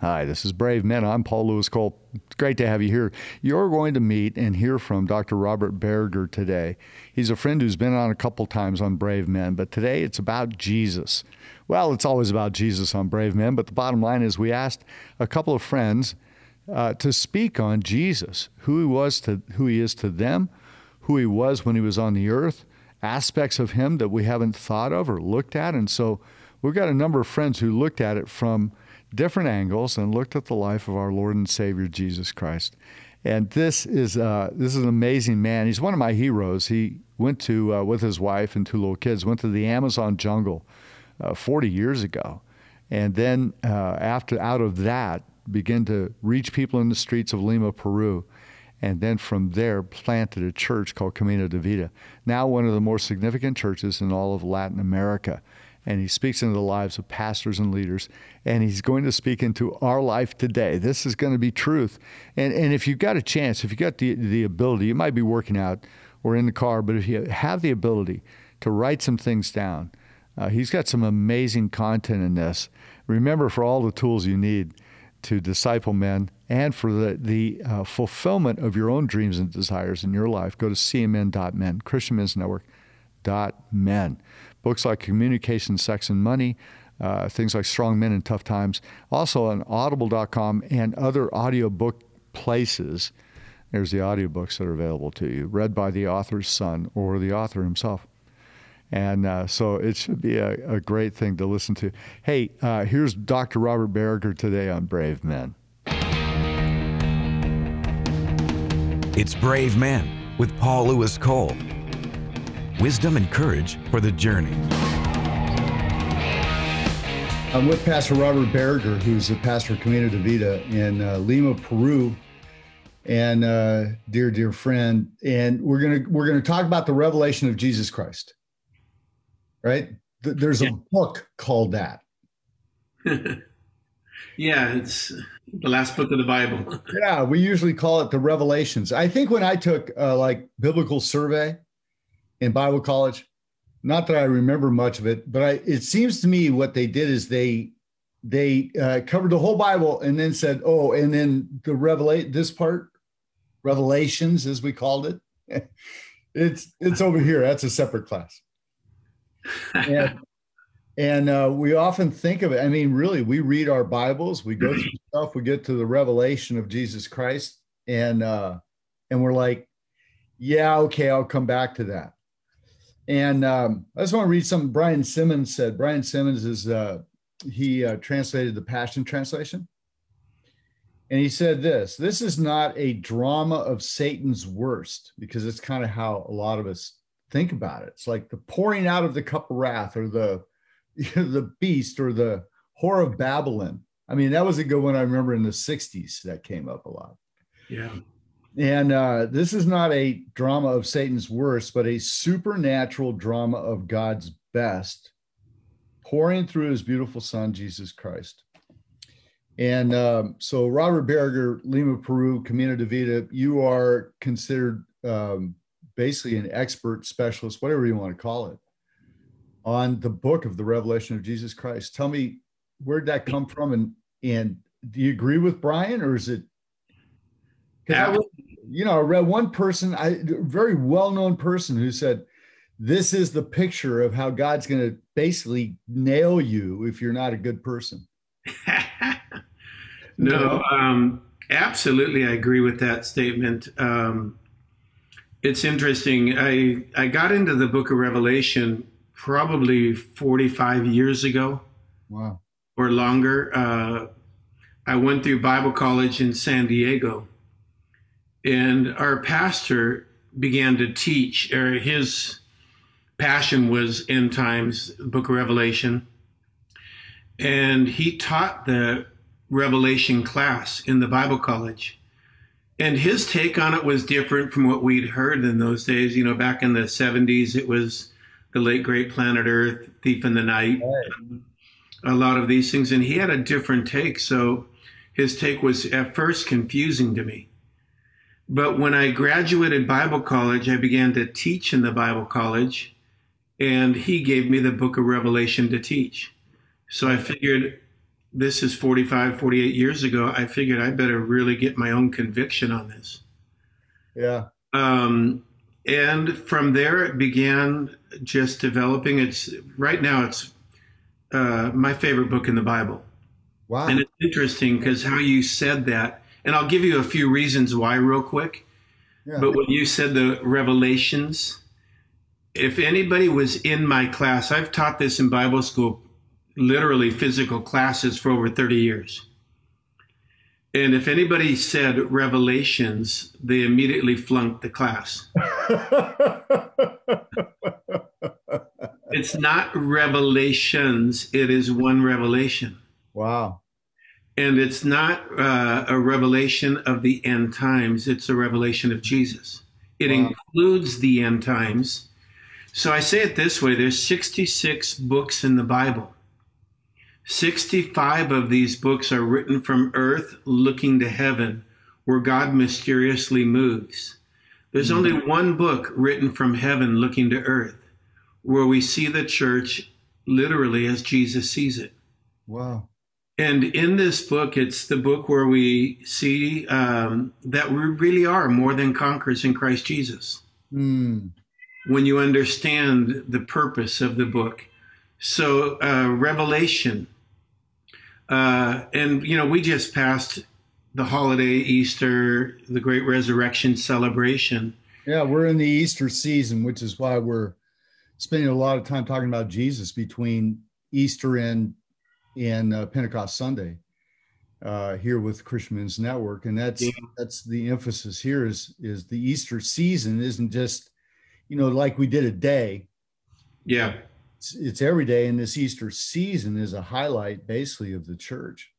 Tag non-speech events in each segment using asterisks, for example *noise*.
Hi, this is Brave Men. I'm Paul Louis Cole. It's great to have you here. You're going to meet and hear from Dr. Robert Barriger today. He's a friend who's been on a couple times on Brave Men, but today it's about Jesus. Well, it's always about Jesus on Brave Men, but the bottom line is we asked a couple of friends uh, to speak on Jesus, who he was to who he is to them, who he was when he was on the earth, aspects of him that we haven't thought of or looked at, and so we've got a number of friends who looked at it from different angles and looked at the life of our Lord and Savior Jesus Christ. And this is uh, this is an amazing man. He's one of my heroes. He went to uh, with his wife and two little kids went to the Amazon jungle uh, 40 years ago, and then uh, after out of that began to reach people in the streets of Lima, Peru, and then from there planted a church called Camino de Vida. Now one of the more significant churches in all of Latin America and he speaks into the lives of pastors and leaders. And he's going to speak into our life today. This is going to be truth. And, and if you've got a chance, if you've got the, the ability, you might be working out or in the car, but if you have the ability to write some things down, uh, he's got some amazing content in this. Remember, for all the tools you need to disciple men and for the, the uh, fulfillment of your own dreams and desires in your life, go to cmn.men, Christian. Men. Books like Communication, Sex, and Money, uh, things like Strong Men in Tough Times. Also on audible.com and other audiobook places. There's the audiobooks that are available to you, read by the author's son or the author himself. And uh, so it should be a, a, great thing to listen to. Hey, uh, here's Dr. Robert Barriger today on Brave Men. It's Brave Men with Paul Louis Cole wisdom and courage for the journey. I'm with Pastor Robert Barriger, who's the pastor of Camino de Vida in uh, Lima, Peru, and uh, dear, dear friend. And we're gonna we're gonna talk about the revelation of Jesus Christ. Right? There's a book called that. *laughs* yeah, it's the last book of the Bible. *laughs* yeah, we usually call it the Revelations. I think when I took uh, like biblical survey, in Bible college. Not that I remember much of it, but I, it seems to me what they did is they they uh, covered the whole Bible and then said, "Oh, and then the revelate this part, Revelations as we called it. *laughs* it's it's over here. That's a separate class." And, *laughs* and uh, we often think of it. I mean, really, we read our Bibles, we go through *clears throat* stuff, we get to the revelation of Jesus Christ, and uh, and we're like, "Yeah, okay, I'll come back to that." And um, I just want to read something Brian Simmons said. Brian Simmons is, uh, he uh, translated the Passion Translation. And he said this this is not a drama of Satan's worst, because it's kind of how a lot of us think about it. It's like the pouring out of the cup of wrath or the, *laughs* the beast or the whore of Babylon. I mean, that was a good one I remember in the 60s that came up a lot. Yeah. And uh, this is not a drama of Satan's worst, but a supernatural drama of God's best, pouring through his beautiful son, Jesus Christ. And um, so, Robert Barriger, Lima, Peru, Camino de Vida, you are considered um, basically an expert specialist, whatever you want to call it, on the book of the Revelation of Jesus Christ. Tell me, where'd that come from? And, and do you agree with Brian, or is it you know, I read one person, I very well-known person who said, "This is the picture of how God's going to basically nail you if you're not a good person." *laughs* no, um, absolutely, I agree with that statement. Um, it's interesting. I I got into the Book of Revelation probably 45 years ago. Wow. Or longer. Uh, I went through Bible college in San Diego and our pastor began to teach, or his passion was end times, book of Revelation. And he taught the Revelation class in the Bible college. And his take on it was different from what we'd heard in those days. You know, back in the 70s, it was the late great planet Earth, Thief in the Night, right. a lot of these things. And he had a different take. So his take was at first confusing to me. But when I graduated Bible college, I began to teach in the Bible college, and he gave me the book of Revelation to teach. So I figured this is 45, 48 years ago, I figured I better really get my own conviction on this. Yeah. Um, and from there, it began just developing. It's right now, it's uh, my favorite book in the Bible. Wow. And it's interesting because how you said that, and I'll give you a few reasons why, real quick. Yeah. But when you said the revelations, if anybody was in my class, I've taught this in Bible school, literally physical classes for over 30 years. And if anybody said revelations, they immediately flunked the class. *laughs* it's not revelations, it is one revelation. wow. And it's not uh, a revelation of the end times, it's a revelation of Jesus. It Wow. includes the end times. So I say it this way there's 66 books in the Bible. 65 of these books are written from earth looking to heaven, where God mysteriously moves. There's only one book written from heaven looking to earth, where we see the church literally as Jesus sees it. Wow. And in this book, it's the book where we see um, that we really are more than conquerors in Christ Jesus. Hmm. When you understand the purpose of the book, so uh, Revelation, uh, and you know, we just passed the holiday Easter, the Great Resurrection celebration. Yeah, we're in the Easter season, which is why we're spending a lot of time talking about Jesus between Easter and and uh, Pentecost Sunday uh, here with Christian's Network, and that's Yeah. that's the emphasis here is is the Easter season isn't just you know like we did a day. Yeah, It's, it's every day, and this Easter season is a highlight basically of the church.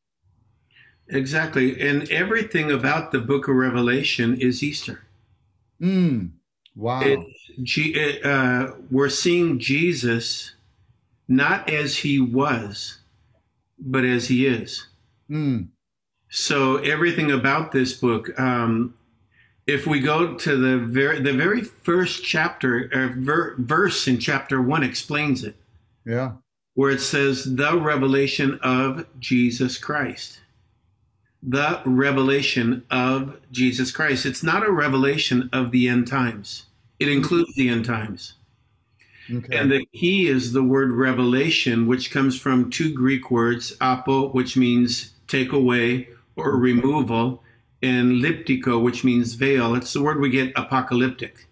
exactly. And everything about the book of Revelation is Easter. Mm. Wow. It, uh, we're seeing Jesus not as he was, but as he is. Mm. So everything about this book, um, if we go to the very the very first chapter, uh, ver, verse in chapter one explains it, Yeah. where it says the revelation of Jesus Christ. The revelation of Jesus Christ. It's not a revelation of the end times. It includes the end times. Okay. And the key is the word revelation, which comes from two Greek words, apo, which means take away or removal, and liptico, which means veil. It's the word we get apocalyptic.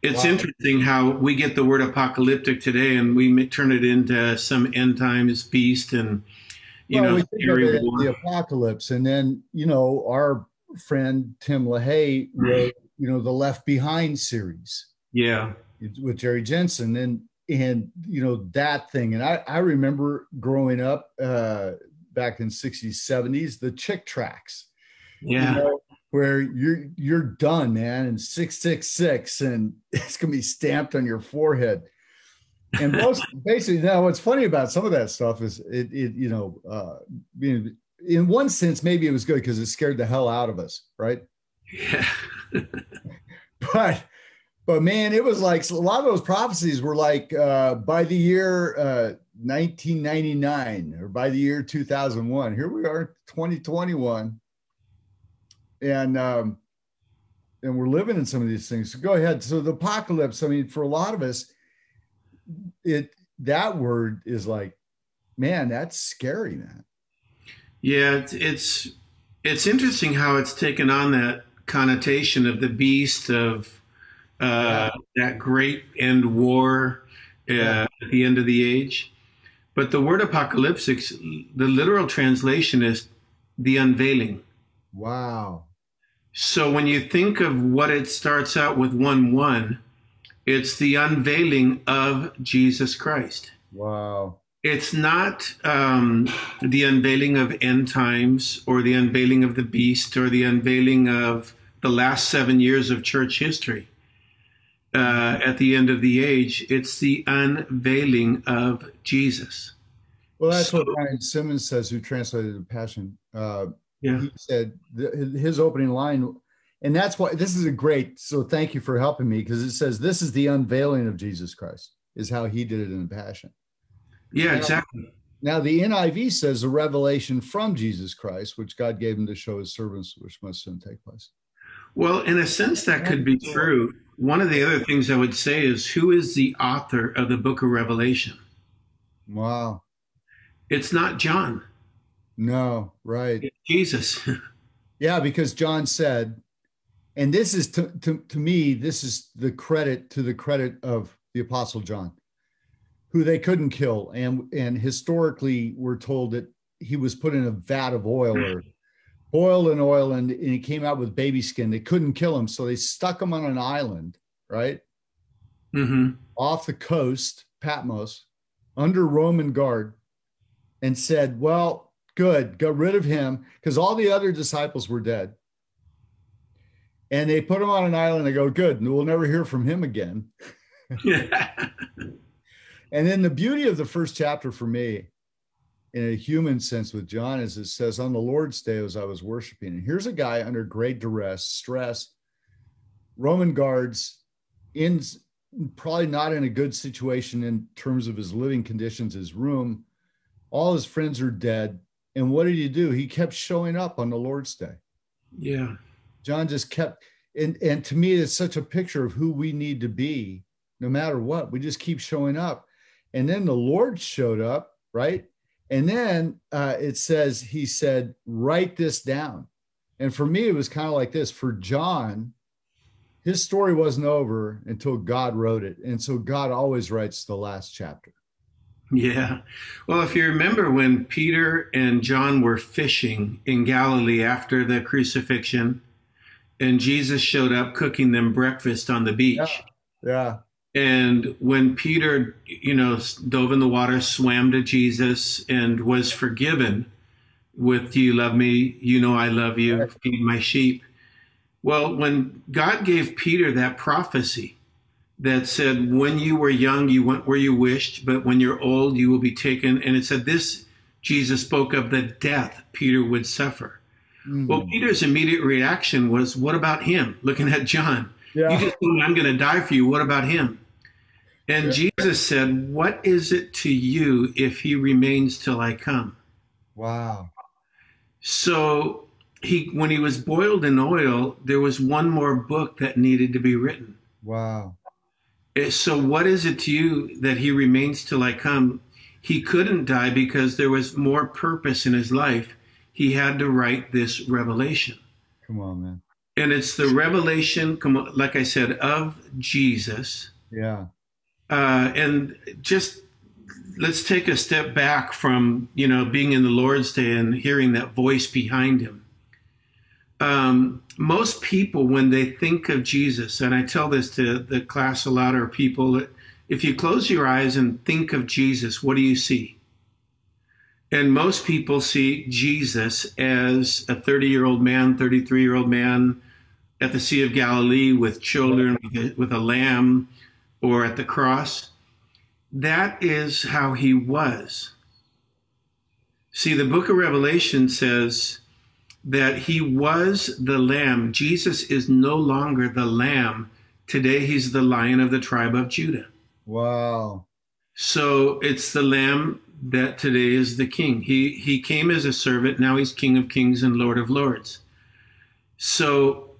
It's Wow. interesting how we get the word apocalyptic today and we turn it into some end times beast and, you well, know, we think of scary it as war. the apocalypse, and then you know our friend Tim LaHaye hmm. wrote, you know, the Left Behind series yeah. With Jerry Jenkins, and and you know that thing, and I I remember growing up uh, back in '60s, '70s, the Chick tracks, you Yeah. know, where you're you're done, man, and six six six, and *laughs* it's gonna be stamped on your forehead. And *laughs* most basically, now what's funny about some of that stuff is it, it you know, uh, being in one sense, maybe it was good because it scared the hell out of us, right? Yeah. *laughs* But but man, it was like a lot of those prophecies were like uh, by the year uh, 1999 or by the year 2001. Here we are, 2021, and um, and we're living in some of these things. So go ahead. So the apocalypse. I mean, for a lot of us, it that word is like, man, that's scary, man. Yeah, it's, it's it's interesting how it's taken on that connotation of the beast of uh, that great end war uh, Yeah. at the end of the age. But the word apocalyptic, the literal translation is the unveiling. Wow. So when you think of what it starts out with one one, it's the unveiling of Jesus Christ. Wow. It's not um, the unveiling of end times or the unveiling of the beast or the unveiling of the last seven years of church history uh, at the end of the age. It's the unveiling of Jesus. Well, that's what So- Brian Simmons says, who translated the Passion. Uh, Yeah. he said th- his opening line, and that's why this is a great. So thank you for helping me because it says this is the unveiling of Jesus Christ, is how he did it in the Passion. Yeah, exactly. Now, the NIV says a revelation from Jesus Christ, which God gave him to show his servants, which must soon take place. Well, in a sense, that could be true. One of the other things I would say is who is the author of the book of Revelation? Wow. It's not John. No, right. It's Jesus. *laughs* yeah, because John said, and this is to, to, to me, this is the credit to the credit of the Apostle John who they couldn't kill. And, and historically, we're told that he was put in a vat of oil or boiled in oil and, and he came out with baby skin. They couldn't kill him. So they stuck him on an island, right? Mm-hmm. Off the coast, Patmos, under Roman guard, and said, Well, good, got rid of him because all the other disciples were dead. And they put him on an island. They go, Good, and we'll never hear from him again. *laughs* And then the beauty of the first chapter for me, in a human sense with John, is it says, On the Lord's day, as I was worshiping, and here's a guy under great duress, stress, Roman guards, in probably not in a good situation in terms of his living conditions, his room. All his friends are dead. And what did he do? He kept showing up on the Lord's day. Yeah. John just kept, and, and to me, it's such a picture of who we need to be no matter what. We just keep showing up. And then the Lord showed up, right? And then uh, it says, He said, Write this down. And for me, it was kind of like this for John, his story wasn't over until God wrote it. And so God always writes the last chapter. Yeah. Well, if you remember when Peter and John were fishing in Galilee after the crucifixion, and Jesus showed up cooking them breakfast on the beach. Yeah. yeah. And when Peter, you know, dove in the water, swam to Jesus, and was forgiven with, Do you love me? You know, I love you. Feed my sheep. Well, when God gave Peter that prophecy that said, When you were young, you went where you wished, but when you're old, you will be taken. And it said, This, Jesus spoke of the death Peter would suffer. Mm-hmm. Well, Peter's immediate reaction was, What about him? Looking at John. Yeah. You just told me I'm going to die for you. What about him? And yeah. Jesus said, What is it to you if he remains till I come? Wow. So he when he was boiled in oil, there was one more book that needed to be written. Wow. Eh, so what is it to you that he remains till I come? He couldn't die because there was more purpose in his life. He had to write this revelation. Come on, man. And it's the revelation, come on, like I said, of Jesus. Yeah uh, and just let's take a step back from you know being in the Lord's Day and hearing that voice behind him. Um, most people, when they think of Jesus, and I tell this to the class a lot, or people, if you close your eyes and think of Jesus, what do you see? And most people see Jesus as a 30 year old man, 33 year old man at the Sea of Galilee with children, with a, with a lamb or at the cross. That is how he was. See, the book of Revelation says that he was the lamb. Jesus is no longer the lamb. Today he's the lion of the tribe of Judah. Wow. So it's the lamb that today is the king. He he came as a servant, now he's king of kings and lord of lords. So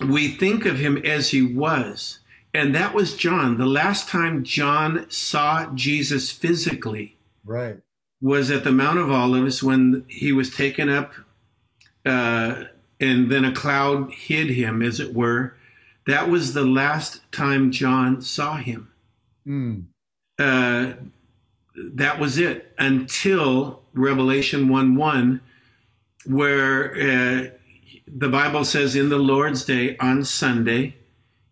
we think of him as he was. And that was John. The last time John saw Jesus physically right. was at the Mount of Olives when he was taken up, uh, and then a cloud hid him, as it were. That was the last time John saw him. Mm. Uh, that was it until Revelation 1 1, where uh, the Bible says, in the Lord's day on Sunday,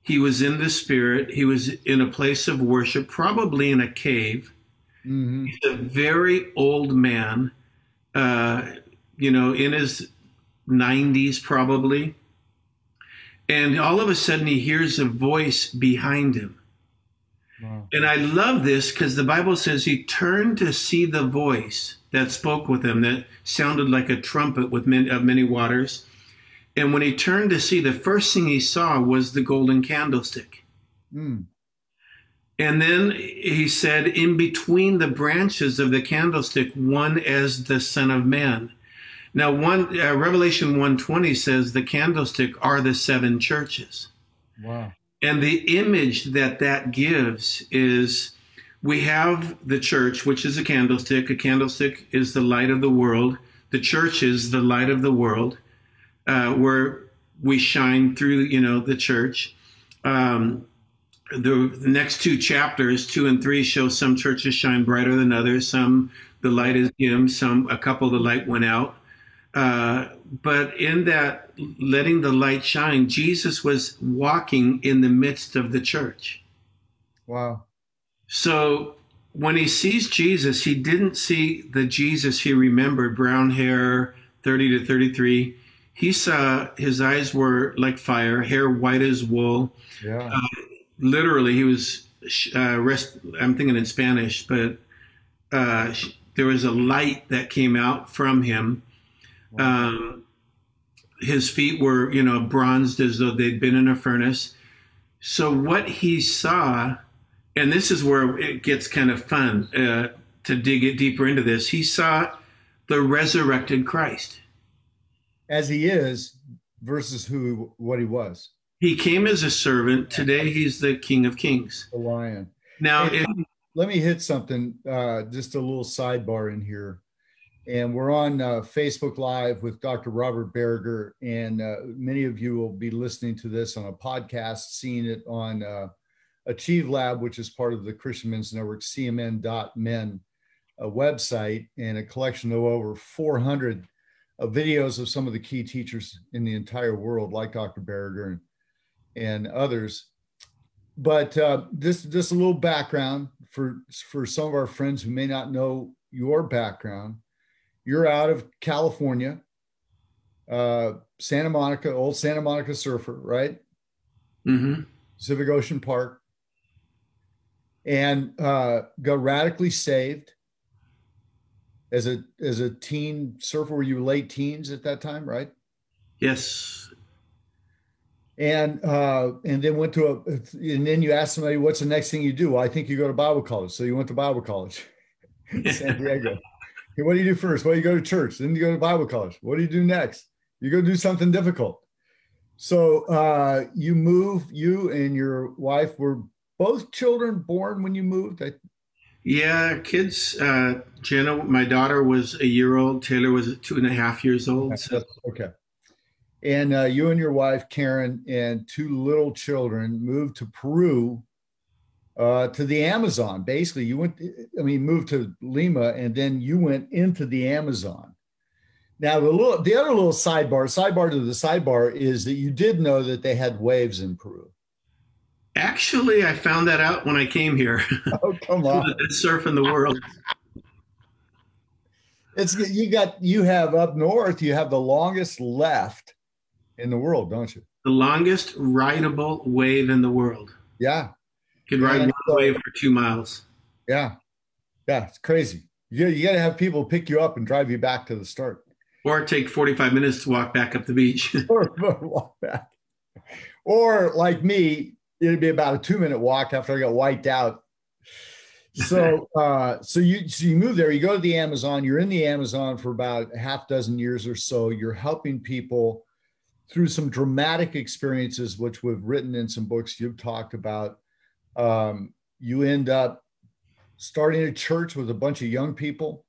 he was in the spirit. He was in a place of worship, probably in a cave. Mm-hmm. He's a very old man, uh, you know, in his 90s probably. And all of a sudden, he hears a voice behind him. Wow. And I love this because the Bible says he turned to see the voice that spoke with him, that sounded like a trumpet with many, of many waters. And when he turned to see, the first thing he saw was the golden candlestick. Mm. And then he said, in between the branches of the candlestick, one as the Son of Man. Now, one uh, Revelation 120 says the candlestick are the seven churches. Wow. And the image that that gives is we have the church, which is a candlestick. A candlestick is the light of the world. The church is the light of the world, uh, where we shine through, you know, the church. Um, the, the next two chapters, two and three, show some churches shine brighter than others. Some the light is dim. Some a couple the light went out. Uh, but in that letting the light shine, Jesus was walking in the midst of the church. Wow. So when he sees Jesus, he didn't see the Jesus he remembered, brown hair, 30 to 33. He saw his eyes were like fire, hair white as wool. Yeah. Uh, literally, he was, uh, rest, I'm thinking in Spanish, but uh, there was a light that came out from him. Um, his feet were, you know, bronzed as though they'd been in a furnace. So what he saw, and this is where it gets kind of fun uh, to dig it deeper into this. He saw the resurrected Christ as he is versus who what he was. He came as a servant. Today he's the King of Kings. The lion. Now, Hey, if, let me hit something, uh, just a little sidebar in here. And we're on uh, Facebook Live with Dr. Robert Barriger, and uh, many of you will be listening to this on a podcast, seeing it on uh, Achieve Lab, which is part of the Christian Men's Network, cmn.men a website, and a collection of over 400 uh, videos of some of the key teachers in the entire world, like Dr. Barriger and, and others but uh, this just a little background for for some of our friends who may not know your background. You're out of California, uh, Santa Monica, old Santa Monica surfer, right? Mhm. Pacific Ocean Park, and uh, got radically saved as a as a teen surfer. Were you late teens at that time, right? yes, and uh, and then went to a and then you ask somebody what's the next thing you do? Well, i think you go to bible college. So you went to bible college. *laughs* San diego. Okay, what do you do first? Well you go to church then you go to bible college. What do you do next? You go do something difficult. So uh, you move you and your wife were both children born when you moved? I, yeah, kids. Uh, Jenna, my daughter was a year old. Taylor was two and a half years old. So okay and uh, you and your wife karen and two little children moved to peru uh, to the amazon basically you went i mean moved to lima and then you went into the amazon now the little the other little sidebar sidebar to the sidebar is that you did know that they had waves in peru actually, I found that out when I came here. *laughs* oh come on Surfing the world. it's you got you have up north you have the longest left in the world don't you The longest rideable wave in the world. yeah Could ride Yeah, one so- wave for two miles. yeah yeah it's crazy you, you got to have people pick you up and drive you back to the start Or take 45 minutes to walk back up the beach. *laughs* or *laughs* walk back. Or like me, it'd be about a two minute walk after I got wiped out. So, *laughs* uh, so you so you move there. You go to the Amazon. You're in the Amazon for about a half dozen years or so. You're helping people through some dramatic experiences, which we've written in some books you've talked about. Um, you end up starting a church with a bunch of young people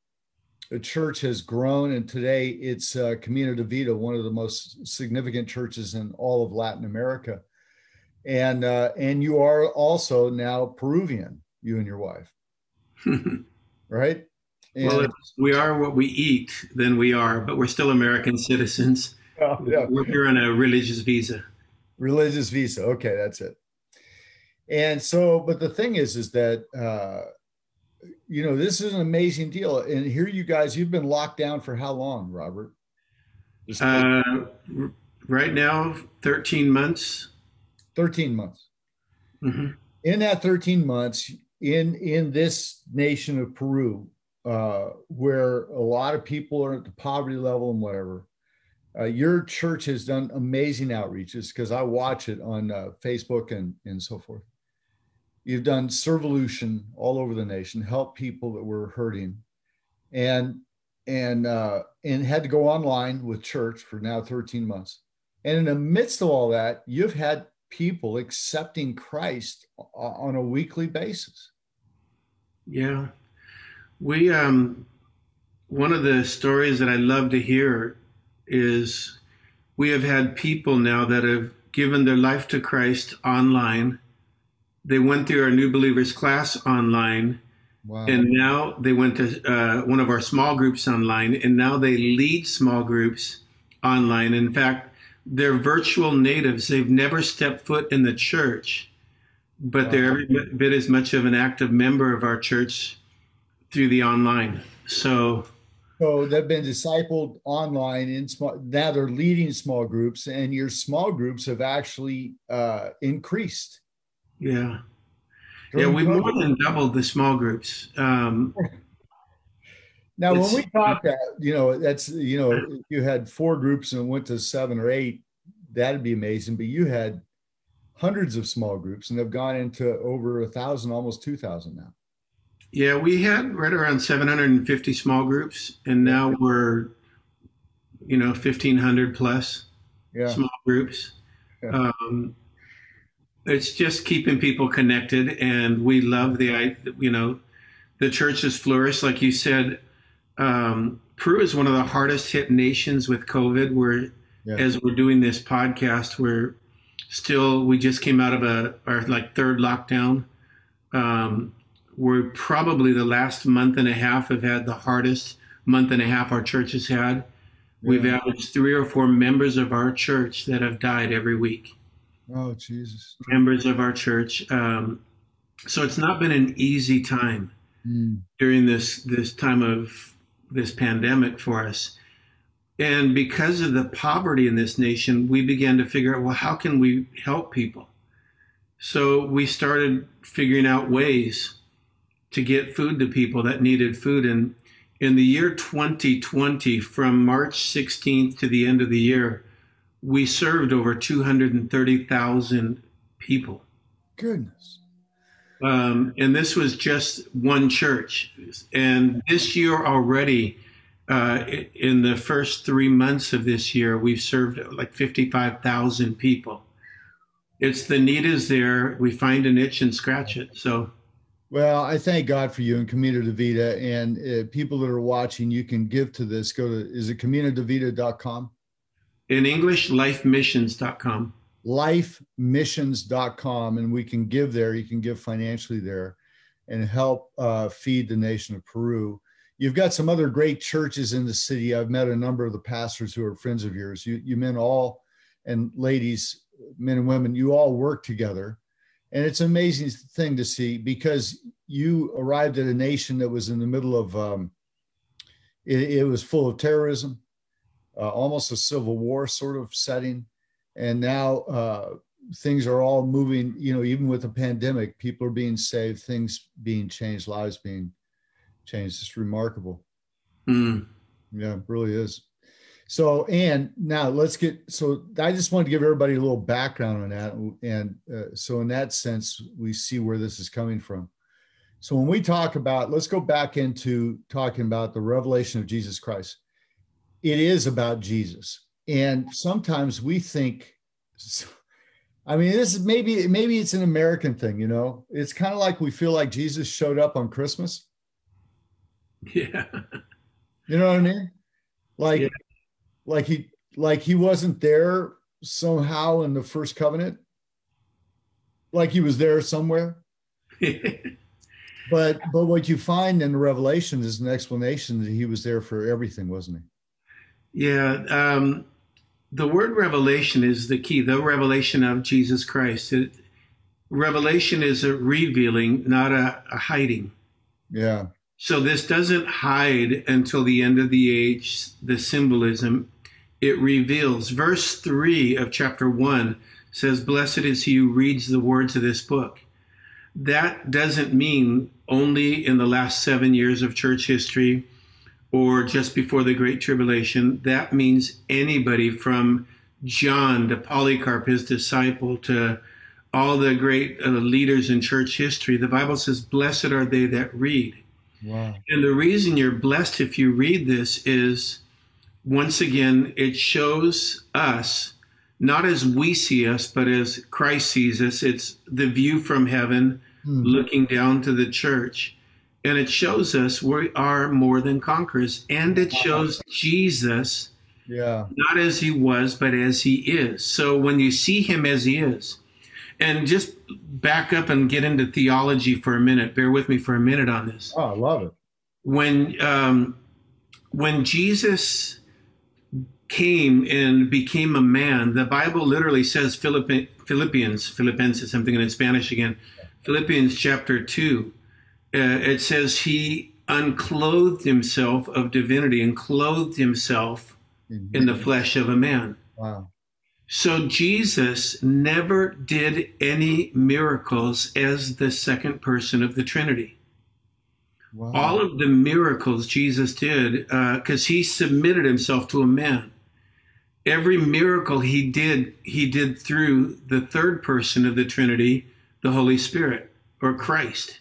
the church has grown and today it's uh, Camino de Vida, one of the most significant churches in all of Latin America. And uh, and you are also now Peruvian, you and your wife, *laughs* right? And, well, if we are what we eat, then we are, but we're still American citizens. Oh, yeah. We're here on a religious visa. religious visa. Okay, that's it. And so, but the thing is, is that uh, you know this is an amazing deal. And here, you guys, you've been locked down for how long, Robert? Uh, right now, 13 months. 13 months. hmm in that 13 months in in this nation of peru uh, where a lot of people are at the poverty level and whatever uh, your church has done amazing outreaches because i watch it on uh, facebook and and so forth You've done Servolution all over the nation, help people that were hurting, and and uh, and had to go online with church for now 13 months. And in the midst of all that, you've had people accepting Christ on a weekly basis. Yeah, we um, one of the stories that I love to hear is we have had people now that have given their life to Christ online. They went through our new believers class online. Wow. And now they went to uh, one of our small groups online, and now they lead small groups online. In fact, they're virtual natives. They've never stepped foot in the church, but wow. they're every bit as much of an active member of our church through the online. So so they've been discipled online in small. Now they're leading small groups, and your small groups have actually uh, increased. Yeah, yeah, we more than doubled the small groups. Um, *laughs* now, when we talked that, you know, that's you know, if you had four groups and went to seven or eight, that'd be amazing. But you had hundreds of small groups, and they've gone into over a thousand, almost two thousand now. Yeah, we had right around 750 small groups, and now we're, you know, 1,500 plus yeah. small groups. Yeah. Um, it's just keeping people connected, and we love the, you know, the church has flourished. Like you said, um, Peru is one of the hardest hit nations with COVID. Where, yeah. as we're doing this podcast, we're still we just came out of a our like third lockdown. Um, we're probably the last month and a half have had the hardest month and a half our church has had. Yeah. We've averaged three or four members of our church that have died every week. Oh, Jesus. Members of our church. Um, so it's not been an easy time mm. during this this time of this pandemic for us. And because of the poverty in this nation, we began to figure out, well, how can we help people? So we started figuring out ways to get food to people that needed food. And in the year 2020, from March 16th to the end of the year, we served over 230,000 people. Goodness. Um, and this was just one church. And this year already, uh, in the first three months of this year, we've served like 55,000 people. It's the need is there. We find an itch and scratch it. So well, I thank God for you and Camino de Vida. And uh, people that are watching, you can give to this. Go to, is it caminodevida.com? In English, lifemissions.com. Lifemissions.com. And we can give there. You can give financially there and help uh, feed the nation of Peru. You've got some other great churches in the city. I've met a number of the pastors who are friends of yours. You, you men all and ladies, men and women, you all work together and it's an amazing thing to see because you arrived at a nation that was in the middle of um, it, it, was full of terrorism uh, almost a civil war sort of setting and now uh, things are all moving you know even with the pandemic people are being saved things being changed lives being changed it's remarkable mm. yeah it really is so, and now let's get. So, I just wanted to give everybody a little background on that, and uh, so in that sense, we see where this is coming from. So, when we talk about, let's go back into talking about the revelation of Jesus Christ. It is about Jesus, and sometimes we think. I mean, this is maybe maybe it's an American thing, you know. It's kind of like we feel like Jesus showed up on Christmas. Yeah. You know what I mean? Like yeah like he like he wasn't there somehow in the first covenant like he was there somewhere *laughs* but but what you find in the revelation is an explanation that he was there for everything wasn't he yeah um the word revelation is the key the revelation of jesus christ it, revelation is a revealing not a, a hiding yeah so this doesn't hide until the end of the age the symbolism it reveals. Verse 3 of chapter 1 says, Blessed is he who reads the words of this book. That doesn't mean only in the last seven years of church history or just before the Great Tribulation. That means anybody from John to Polycarp, his disciple, to all the great uh, leaders in church history, the Bible says, Blessed are they that read. Wow. And the reason you're blessed if you read this is, once again, it shows us, not as we see us, but as Christ sees us. It's the view from heaven Hmm. looking down to the church. And it shows us we are more than conquerors. And it shows Jesus Yeah. not as he was, but as he is. So when you see him as he is, and just back up and get into theology for a minute, bear with me for a minute on this. Oh, I love it. When um, when Jesus came and became a man, the Bible literally says Philippi- Philippians, Philippians, I'm in Spanish again, Philippians chapter 2, uh, it says he unclothed himself of divinity and clothed himself in the flesh of a man. Wow. So Jesus never did any miracles as the second person of the Trinity. Wow. All of the miracles Jesus did, because he submitted himself to a man. Every miracle he did, he did through the third person of the Trinity, the Holy Spirit or Christ.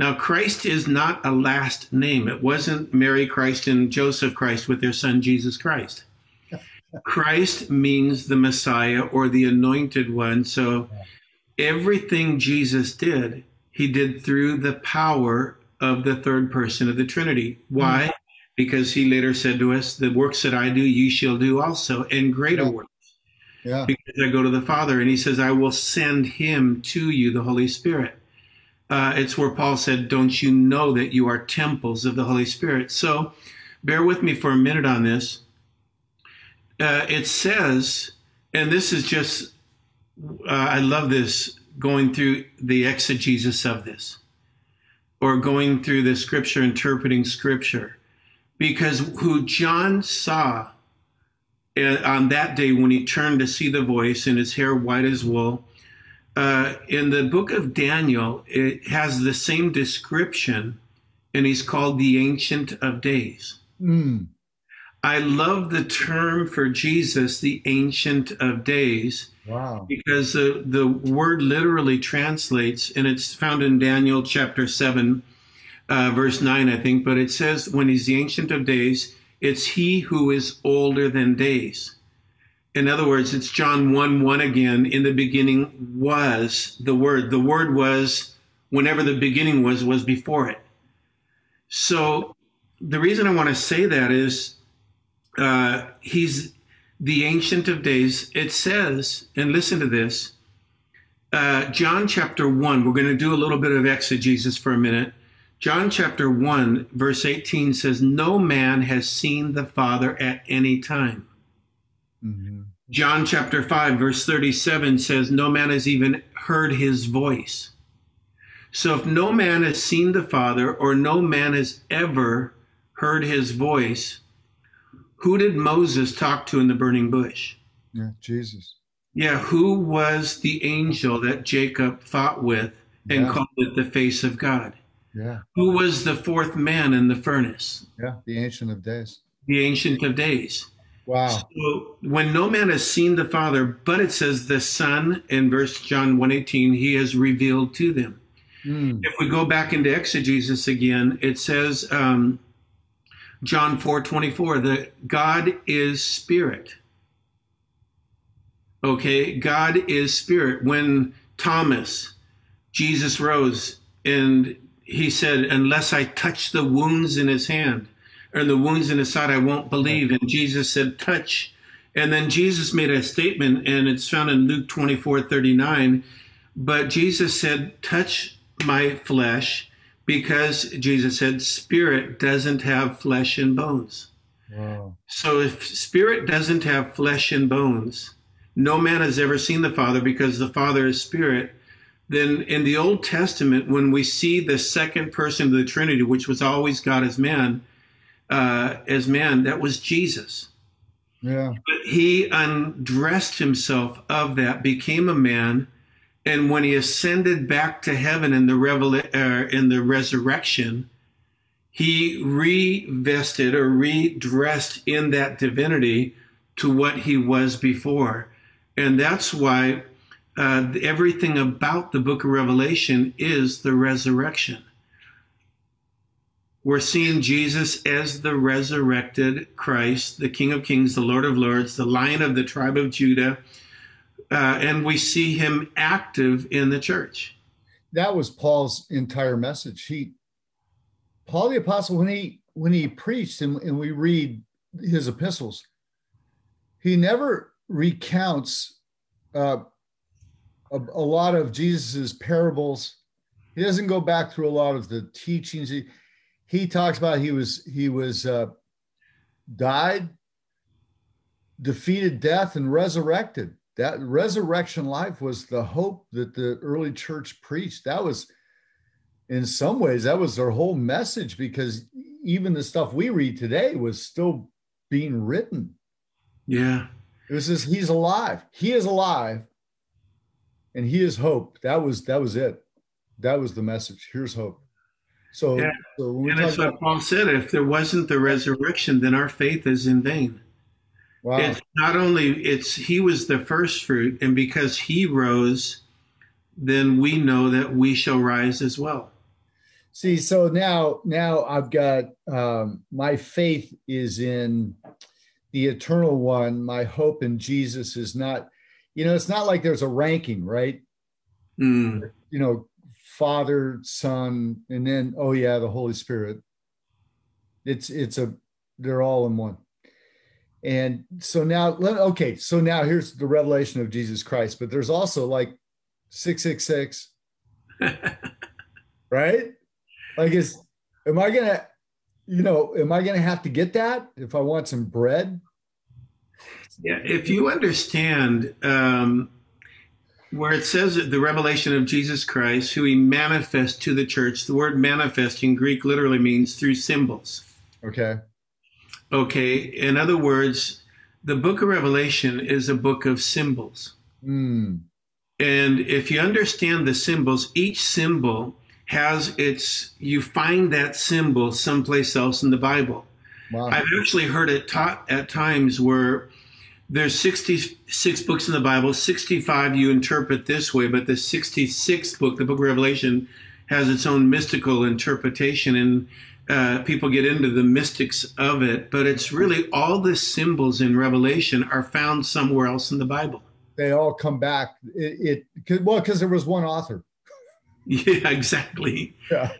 Now, Christ is not a last name. It wasn't Mary Christ and Joseph Christ with their son Jesus Christ. *laughs* Christ means the Messiah or the anointed one. So everything Jesus did, he did through the power of the third person of the Trinity. Why? Mm-hmm. Because he later said to us, The works that I do, you shall do also, and greater Yeah. works Yeah. because I go to the Father. And he says, I will send him to you, the Holy Spirit. Uh, it's where Paul said, Don't you know that you are temples of the Holy Spirit? So bear with me for a minute on this. Uh, it says, and this is just, uh, I love this going through the exegesis of this or going through the scripture, interpreting scripture, because who John saw uh, on that day when he turned to see the voice and his hair white as wool. Uh, in the book of Daniel, it has the same description, and he's called the Ancient of Days. Mm. I love the term for Jesus, the Ancient of Days, Wow. because the, the word literally translates, and it's found in Daniel chapter 7, uh, verse 9, I think, but it says, when he's the Ancient of Days, it's he who is older than days. In other words, it's John 1 1 again. In the beginning was the Word. The Word was, whenever the beginning was, was before it. So the reason I want to say that is uh, he's the Ancient of Days. It says, and listen to this uh, John chapter 1, we're going to do a little bit of exegesis for a minute. John chapter 1, verse 18 says, No man has seen the Father at any time. hmm John chapter 5, verse 37 says, No man has even heard his voice. So if no man has seen the Father or no man has ever heard his voice, who did Moses talk to in the burning bush? Yeah. Jesus. Yeah, who was the angel that Jacob fought with and Yeah. called it the face of God? Yeah. Who was the fourth man in the furnace? Yeah. The Ancient of Days. The Ancient of Days. Wow. So when no man has seen the Father, but it says the Son in verse John 118, he has revealed to them. Mm. If we go back into exegesis again, it says um, John 4 24, that God is spirit. Okay, God is spirit. When Thomas, Jesus rose and he said, Unless I touch the wounds in his hand or the wounds in his side, I won't believe. And Jesus said, Touch. And then Jesus made a statement, and it's found in Luke 24 39. But Jesus said, Touch my flesh, because Jesus said, Spirit doesn't have flesh and bones. Wow. So if spirit doesn't have flesh and bones, no man has ever seen the Father because the Father is spirit. Then in the Old Testament, when we see the second person of the Trinity, which was always God as man, uh, as man, that was Jesus. Yeah. But he undressed himself of that, became a man, and when he ascended back to heaven in the revela- uh, in the resurrection, he revested or redressed in that divinity to what he was before. And that's why uh, everything about the book of Revelation is the resurrection. We're seeing Jesus as the resurrected Christ, the King of Kings, the Lord of Lords, the Lion of the tribe of Judah, uh, and we see him active in the church. That was Paul's entire message. He, Paul the apostle, when he when he preached and, and we read his epistles, he never recounts uh, a, a, lot of Jesus's parables. He doesn't go back through a lot of the teachings. He, he talks about he was he was uh, died, defeated death, and resurrected. That resurrection life was the hope that the early church preached. That was, in some ways, that was their whole message because even the stuff we read today was still being written. Yeah. It was just he's alive. He is alive. And he is hope. That was that was it. That was the message. Here's hope. So, yeah. so and that's what about, Paul said. If there wasn't the resurrection, then our faith is in vain. Wow. It's not only it's he was the first fruit, and because he rose, then we know that we shall rise as well. See, so now now I've got um, my faith is in the eternal one. My hope in Jesus is not, you know, it's not like there's a ranking, right? Mm. You know, Father, Son, and then oh yeah, the Holy Spirit. It's it's a they're all in one. And so now, okay, so now here's the revelation of Jesus Christ, but there's also like 666, *laughs* right? Like, is, am I going to, you know, am I going to have to get that if I want some bread? Yeah, if you understand um, where it says the revelation of Jesus Christ, who he manifests to the church, the word manifest in Greek literally means through symbols. Okay. Okay. In other words, the book of Revelation is a book of symbols. Mm. And if you understand the symbols, each symbol has its, you find that symbol someplace else in the Bible. Wow. I've actually heard it taught at times where there's 66 books in the Bible, 65 you interpret this way, but the 66th book, the book of Revelation, has its own mystical interpretation. And uh, people get into the mystics of it, but it's really all the symbols in Revelation are found somewhere else in the Bible. They all come back. It, it well because there was one author. *laughs* Yeah, exactly. Yeah.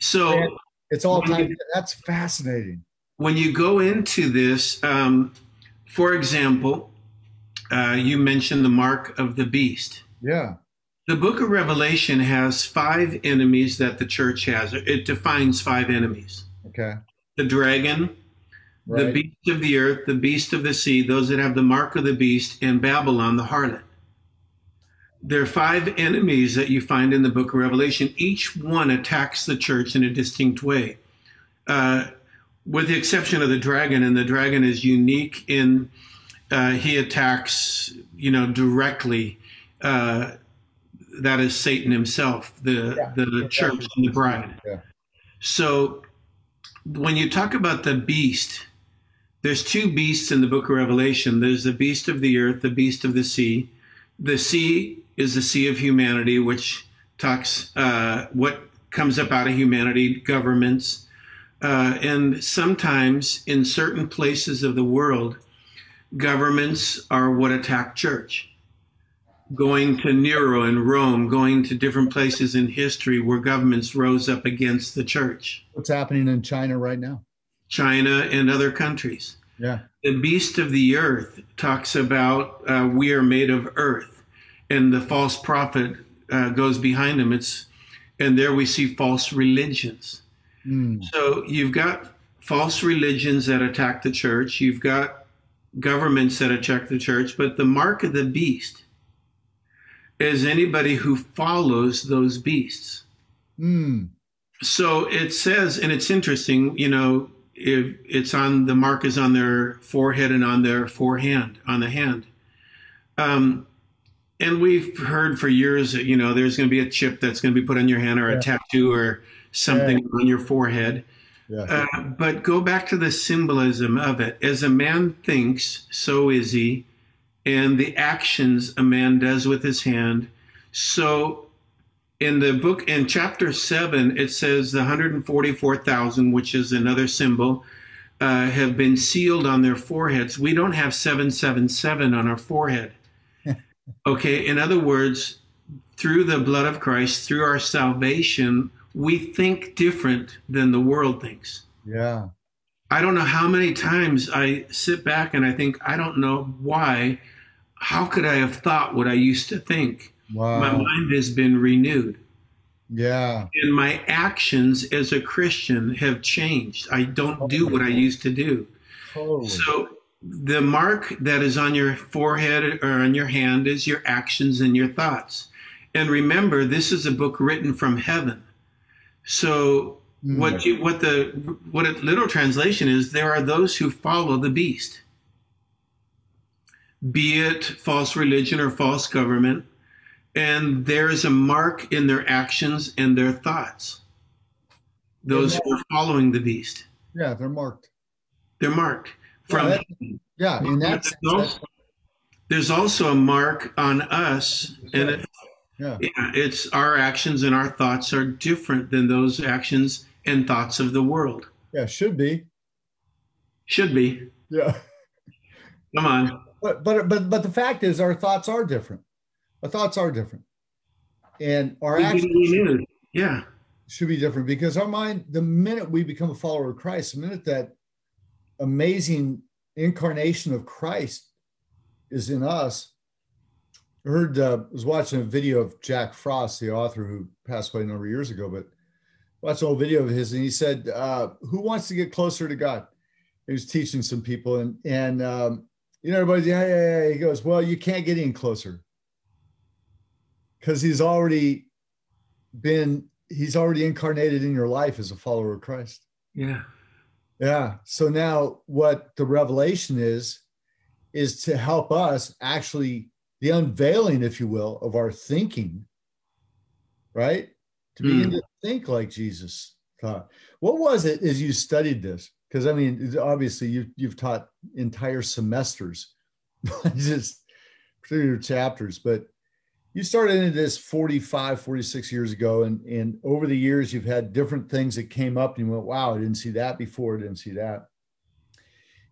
So it's all time. That's fascinating. When you go into this, um, for example, uh, you mentioned the mark of the beast. Yeah. The book of Revelation has five enemies that the church has. It defines five enemies. Okay. The dragon, right. the beast of the earth, the beast of the sea, those that have the mark of the beast, and Babylon, the harlot. There are five enemies that you find in the book of Revelation. Each one attacks the church in a distinct way. Uh, with the exception of the dragon, and the dragon is unique in uh, he attacks, you know, directly uh, that is Satan himself, the yeah, the church and the bride. Yeah. So when you talk about the beast, there's two beasts in the book of Revelation. There's the beast of the earth, the beast of the sea. The sea is the sea of humanity, which talks uh, what comes up out of humanity, governments, uh, and sometimes in certain places of the world, governments are what attack church going to Nero in Rome, going to different places in history where governments rose up against the church. What's happening in China right now? China and other countries. Yeah. The beast of the earth talks about uh, we are made of earth, and the false prophet uh, goes behind him. It's and there we see false religions. Mm. So you've got false religions that attack the church. You've got governments that attack the church, but the mark of the beast is anybody who follows those beasts. Mm. So it says, and it's interesting, you know, if it's on the mark is on their forehead and on their forehand, on the hand. Um, and we've heard for years that, you know, there's going to be a chip that's going to be put on your hand or a tattoo or something yeah. on your forehead. Yeah. Uh, but go back to the symbolism of it. As a man thinks, so is he and the actions a man does with his hand. So in the book, in chapter seven, it says the 144,000, which is another symbol, uh, have been sealed on their foreheads. We don't have 777 on our forehead. *laughs* okay, in other words, through the blood of Christ, through our salvation, we think different than the world thinks. Yeah. I don't know how many times I sit back and I think, I don't know why. How could I have thought what I used to think? Wow. My mind has been renewed. Yeah. And my actions as a Christian have changed. I don't do what I used to do. Totally. So the mark that is on your forehead or on your hand is your actions and your thoughts. And remember, this is a book written from heaven. So Mm. what you what the what a literal translation is, there are those who follow the beast. Be it false religion or false government, and there is a mark in their actions and their thoughts. Those who are following the beast. Yeah, they're marked. They're marked. Yeah, From that- Yeah, in that sense. that's- there's also a mark on us, and it, Yeah. yeah, it's our actions and our thoughts are different than those actions and thoughts of the world. Yeah, should be. Should be. Yeah. Come on. But but but but the fact is our thoughts are different. Our thoughts are different. And our We actions knew. Yeah. should be different because our mind, the minute we become a follower of Christ, the minute that amazing incarnation of Christ is in us. I heard, uh, was watching a video of Jack Frost, the author who passed away a number of years ago, but watched an old video of his and he said, uh, Who wants to get closer to God? He was teaching some people and, and, um, you know, everybody's, yeah, yeah, yeah. He goes, Well, you can't get any closer because he's already been he's already incarnated in your life as a follower of Christ. Yeah. Yeah. So now what the revelation is is to help us actually the unveiling, if you will, of our thinking, right? To begin hmm. to think like Jesus thought. What was it as you studied this? Because I mean, obviously you you've taught entire semesters, *laughs* just through your chapters, but you started into this 45 46 years ago and and over the years you've had different things that came up and you went wow i didn't see that before i didn't see that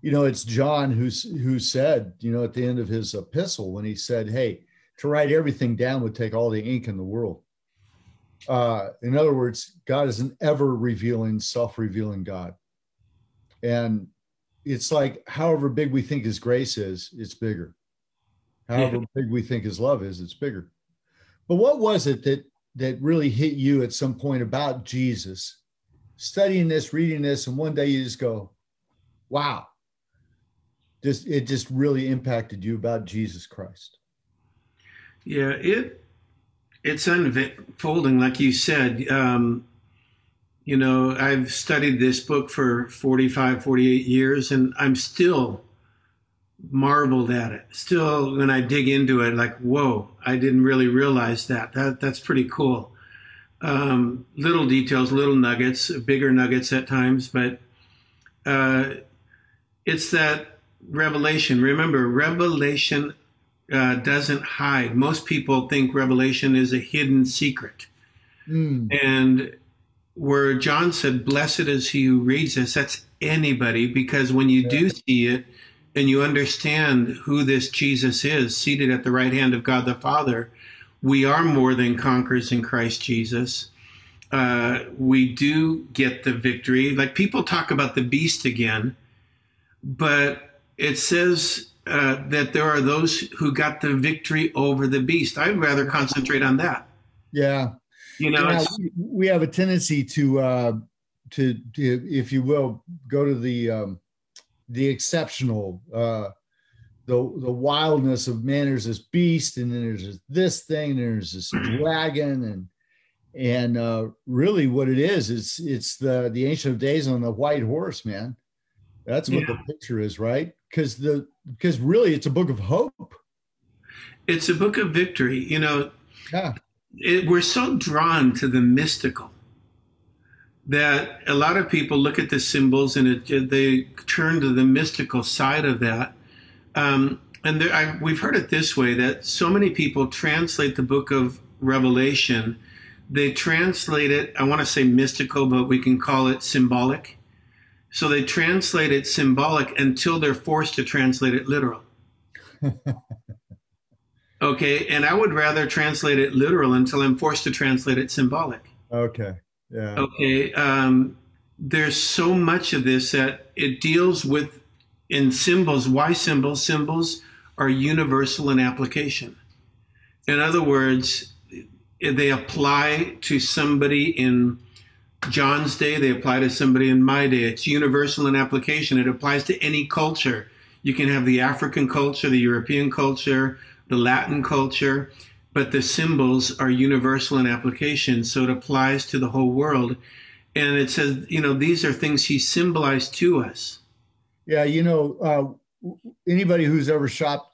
you know it's john who's who said you know at the end of his epistle when he said hey to write everything down would take all the ink in the world uh in other words god is an ever revealing self-revealing god and it's like however big we think his grace is it's bigger however big we think his love is it's bigger but what was it that that really hit you at some point about Jesus? Studying this, reading this, and one day you just go, "Wow!" Just it just really impacted you about Jesus Christ. Yeah. It it's unfolding, like you said. Um, you know, I've studied this book for 45, 48 years, and I'm still marveled at it. Still, when I dig into it, like, whoa, I didn't really realize that. That that's pretty cool. Um, little details, little nuggets, bigger nuggets at times, but uh, it's that revelation. Remember, revelation uh, doesn't hide. Most people think revelation is a hidden secret, Mm, and where John said, "Blessed is he who reads this." That's anybody, because when you do see it and you understand who this Jesus is, seated at the right hand of God the Father, we are more than conquerors in Christ Jesus. Uh, we do get the victory. Like people talk about the beast again, but it says uh, that there are those who got the victory over the beast. I'd rather concentrate on that. yeah, You know, Now, it's, we- have a tendency to uh, to, to, if you will, go to the um, the exceptional, uh, the the wildness of man. There's this beast, and then there's this, thing, and there's this *clears throat* dragon, and and uh, really, what it is, it's it's the the ancient of days on the white horse, man. That's what the picture is, right? Because the because really, it's a book of hope. it's a book of victory. You know, Yeah, it, we're so drawn to the mystical that a lot of people look at the symbols and it, they turn to the mystical side of that. Um, and there, I, we've heard it this way that so many people translate the book of Revelation. They translate it, I want to say mystical, but we can call it symbolic. So they translate it symbolic until they're forced to translate it literal. *laughs* okay, and I would rather translate it literal until I'm forced to translate it symbolic. Okay. Yeah. Okay. Um, there's so much of this that it deals with in symbols. Why symbols? Symbols are universal in application. In other words, they apply to somebody in John's day, they apply to somebody in my day. It's universal in application. It applies to any culture. You can have the African culture, the European culture, the Latin culture, but the symbols are universal in application. So it applies to the whole world. And it says, you know, these are things he symbolized to us. Yeah, you know, uh, anybody who's ever shopped,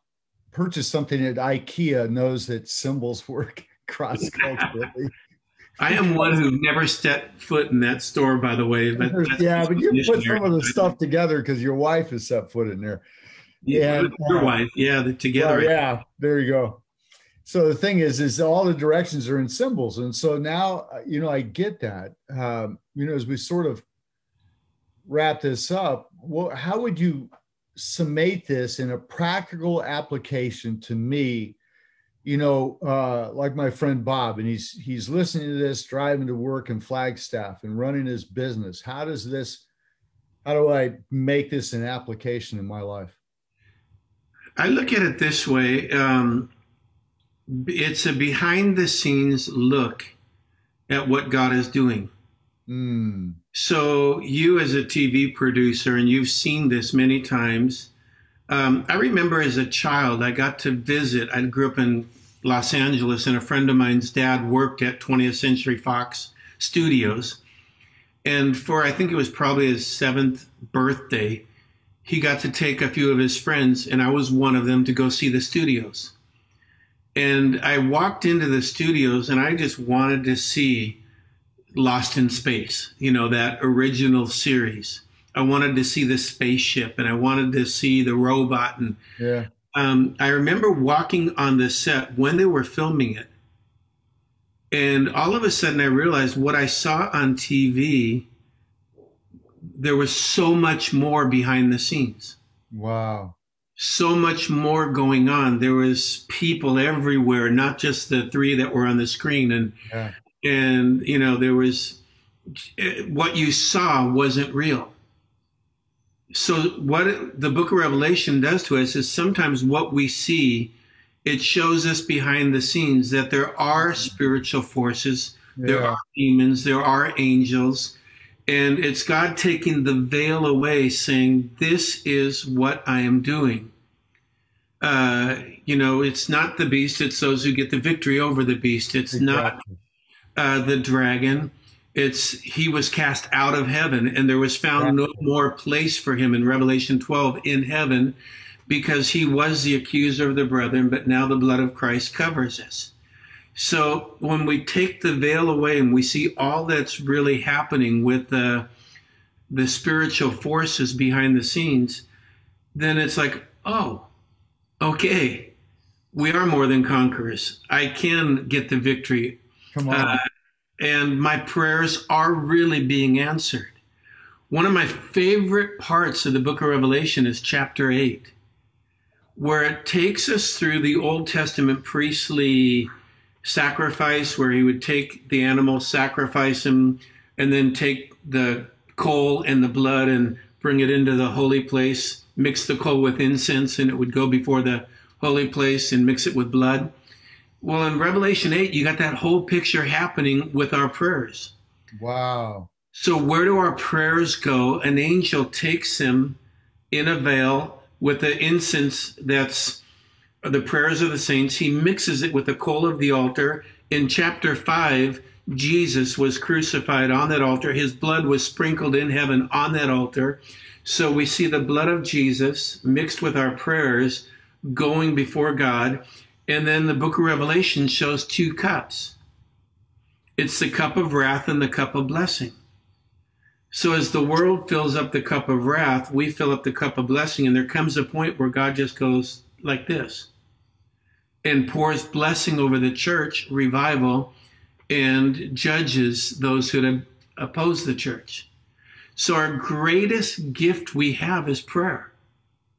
purchased something at IKEA knows that symbols *laughs* work cross culturally. *laughs* I am one who never stepped foot in that store, by the way. But *laughs* yeah, but you put some of the stuff together because your wife has set foot in there. Yeah, your uh, wife. Yeah, the, together. Well, yeah, there you go. So the thing is, is all the directions are in symbols, and so now uh, you know I get that. Um, you know, as we sort of wrap this up, well, how would you summate this in a practical application to me you know, uh, like my friend Bob, and he's he's listening to this, driving to work in Flagstaff and running his business. How does this? How do I make this an application in my life? I look at it this way: um, it's a behind the scenes look at what God is doing. Mm. So you, as a TV producer, and you've seen this many times um, I remember as a child, I got to visit. I grew up in Los Angeles, and a friend of mine's dad worked at 20th Century Fox Studios. And for, I think it was probably his seventh birthday, he got to take a few of his friends, and I was one of them to go see the studios. And I walked into the studios, and I just wanted to see Lost in Space, you know, that original series. I wanted to see the spaceship and I wanted to see the robot. And yeah. Um, I remember walking on the set when they were filming it. And all of a sudden, I realized what I saw on TV, there was so much more behind the scenes. Wow. So much more going on. There was people everywhere, not just the three that were on the screen. And, yeah. and you know, there was eh, what you saw wasn't real so what the book of revelation does to us is sometimes what we see it shows us behind the scenes that there are spiritual forces yeah. there are demons there are angels and it's god taking the veil away saying this is what i am doing uh, you know it's not the beast it's those who get the victory over the beast it's exactly. not uh, the dragon it's he was cast out of heaven and there was found no more place for him in revelation 12 in heaven because he was the accuser of the brethren but now the blood of christ covers us. So when we take the veil away and we see all that's really happening with the the spiritual forces behind the scenes then it's like oh okay we are more than conquerors. I can get the victory. Come on. Uh, and my prayers are really being answered. One of my favorite parts of the book of Revelation is chapter 8, where it takes us through the Old Testament priestly sacrifice, where he would take the animal, sacrifice him, and then take the coal and the blood and bring it into the holy place, mix the coal with incense, and it would go before the holy place and mix it with blood. Well, in Revelation 8, you got that whole picture happening with our prayers. Wow. So, where do our prayers go? An angel takes them in a veil with the incense that's the prayers of the saints. He mixes it with the coal of the altar. In chapter 5, Jesus was crucified on that altar. His blood was sprinkled in heaven on that altar. So we see the blood of Jesus mixed with our prayers going before God. And then the book of Revelation shows two cups it's the cup of wrath and the cup of blessing. So as the world fills up the cup of wrath, we fill up the cup of blessing. And there comes a point where God just goes, like this and pours blessing over the church, revival, and judges those who oppose the church. So, our greatest gift we have is prayer.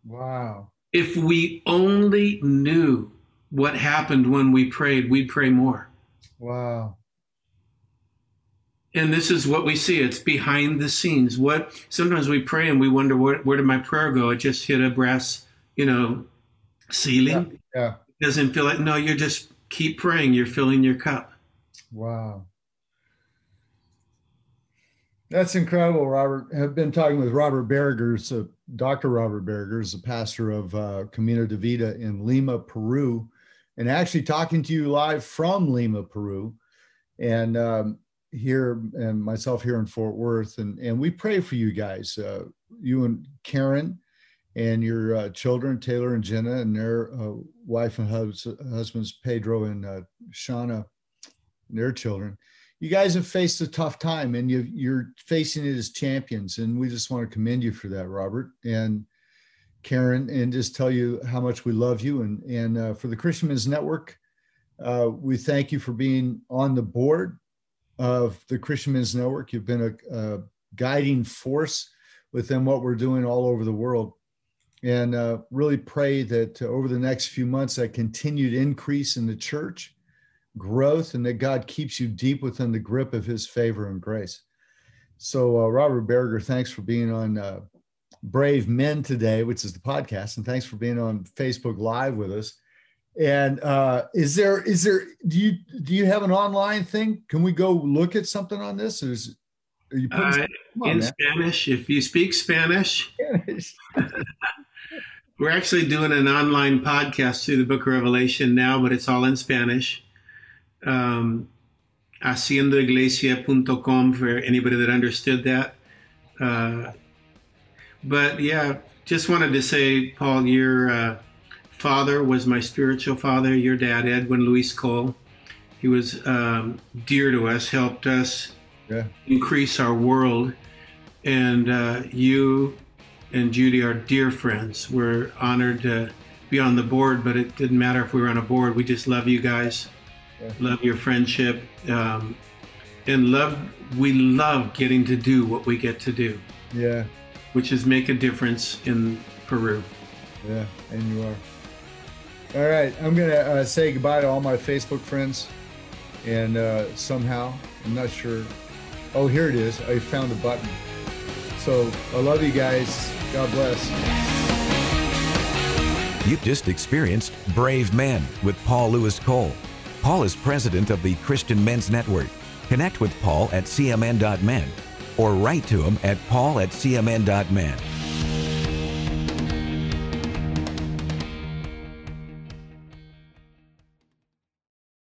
Wow. If we only knew what happened when we prayed, we'd pray more. Wow. And this is what we see. It's behind the scenes. What sometimes we pray and we wonder where, where did my prayer go? It just hit a brass, you know, ceiling. Yeah. yeah. It doesn't feel like no, you're just keep praying. You're filling your cup. Wow. That's incredible, Robert. I've been talking with Robert Barrigers, uh, Dr. Robert Barriger, is a pastor of uh, Camino de Vida in Lima, Peru, and actually talking to you live from Lima, Peru, and um, here and myself here in Fort Worth, and and we pray for you guys, uh, you and Karen, and your uh, children, Taylor and Jenna, and their uh, wife and hus- husbands, Pedro and uh, Shauna, and their children you guys have faced a tough time and you, are facing it as champions. And we just want to commend you for that, Robert and Karen, and just tell you how much we love you. And, and uh, for the Christian Men's Network, uh, we thank you for being on the board of the Christian Men's Network. You've been a, a guiding force within what we're doing all over the world. And uh, really pray that over the next few months, that continued increase in the church growth and that God keeps you deep within the grip of his favor and grace. So, uh, Robert Barriger, thanks for being on uh, Brave Men today, which is the podcast, and thanks for being on Facebook Live with us. And uh, is there is there do you do you have an online thing? Can we go look at something on this? Or is, are you putting uh, on, in man. Spanish? If you speak Spanish, Spanish. *laughs* we're actually doing an online podcast through the Book of Revelation now, but it's all in Spanish um, haciendoiglesia.com for anybody that understood that. Uh, but yeah, just wanted to say, Paul, your uh, father was my spiritual father. Your dad, Edwin Louis Cole, he was um, dear to us, helped us yeah. increase our world. And uh, you and Judy are dear friends. We're honored to be on the board, but it didn't matter if we were on a board. We just love you guys love your friendship, um, and love. We love getting to do what we get to do. Yeah, which is make a difference in Peru. Yeah, and you are. All right, I'm gonna uh, say goodbye to all my Facebook friends, and uh, somehow I'm not sure. Oh, here it is. I found the button. So I love you guys. God bless. You've just experienced Brave Men with Paul Louis Cole. Paul is president of the Christian Men's Network. Connect with Paul at cmn.men or write to him at paul at cmn.men.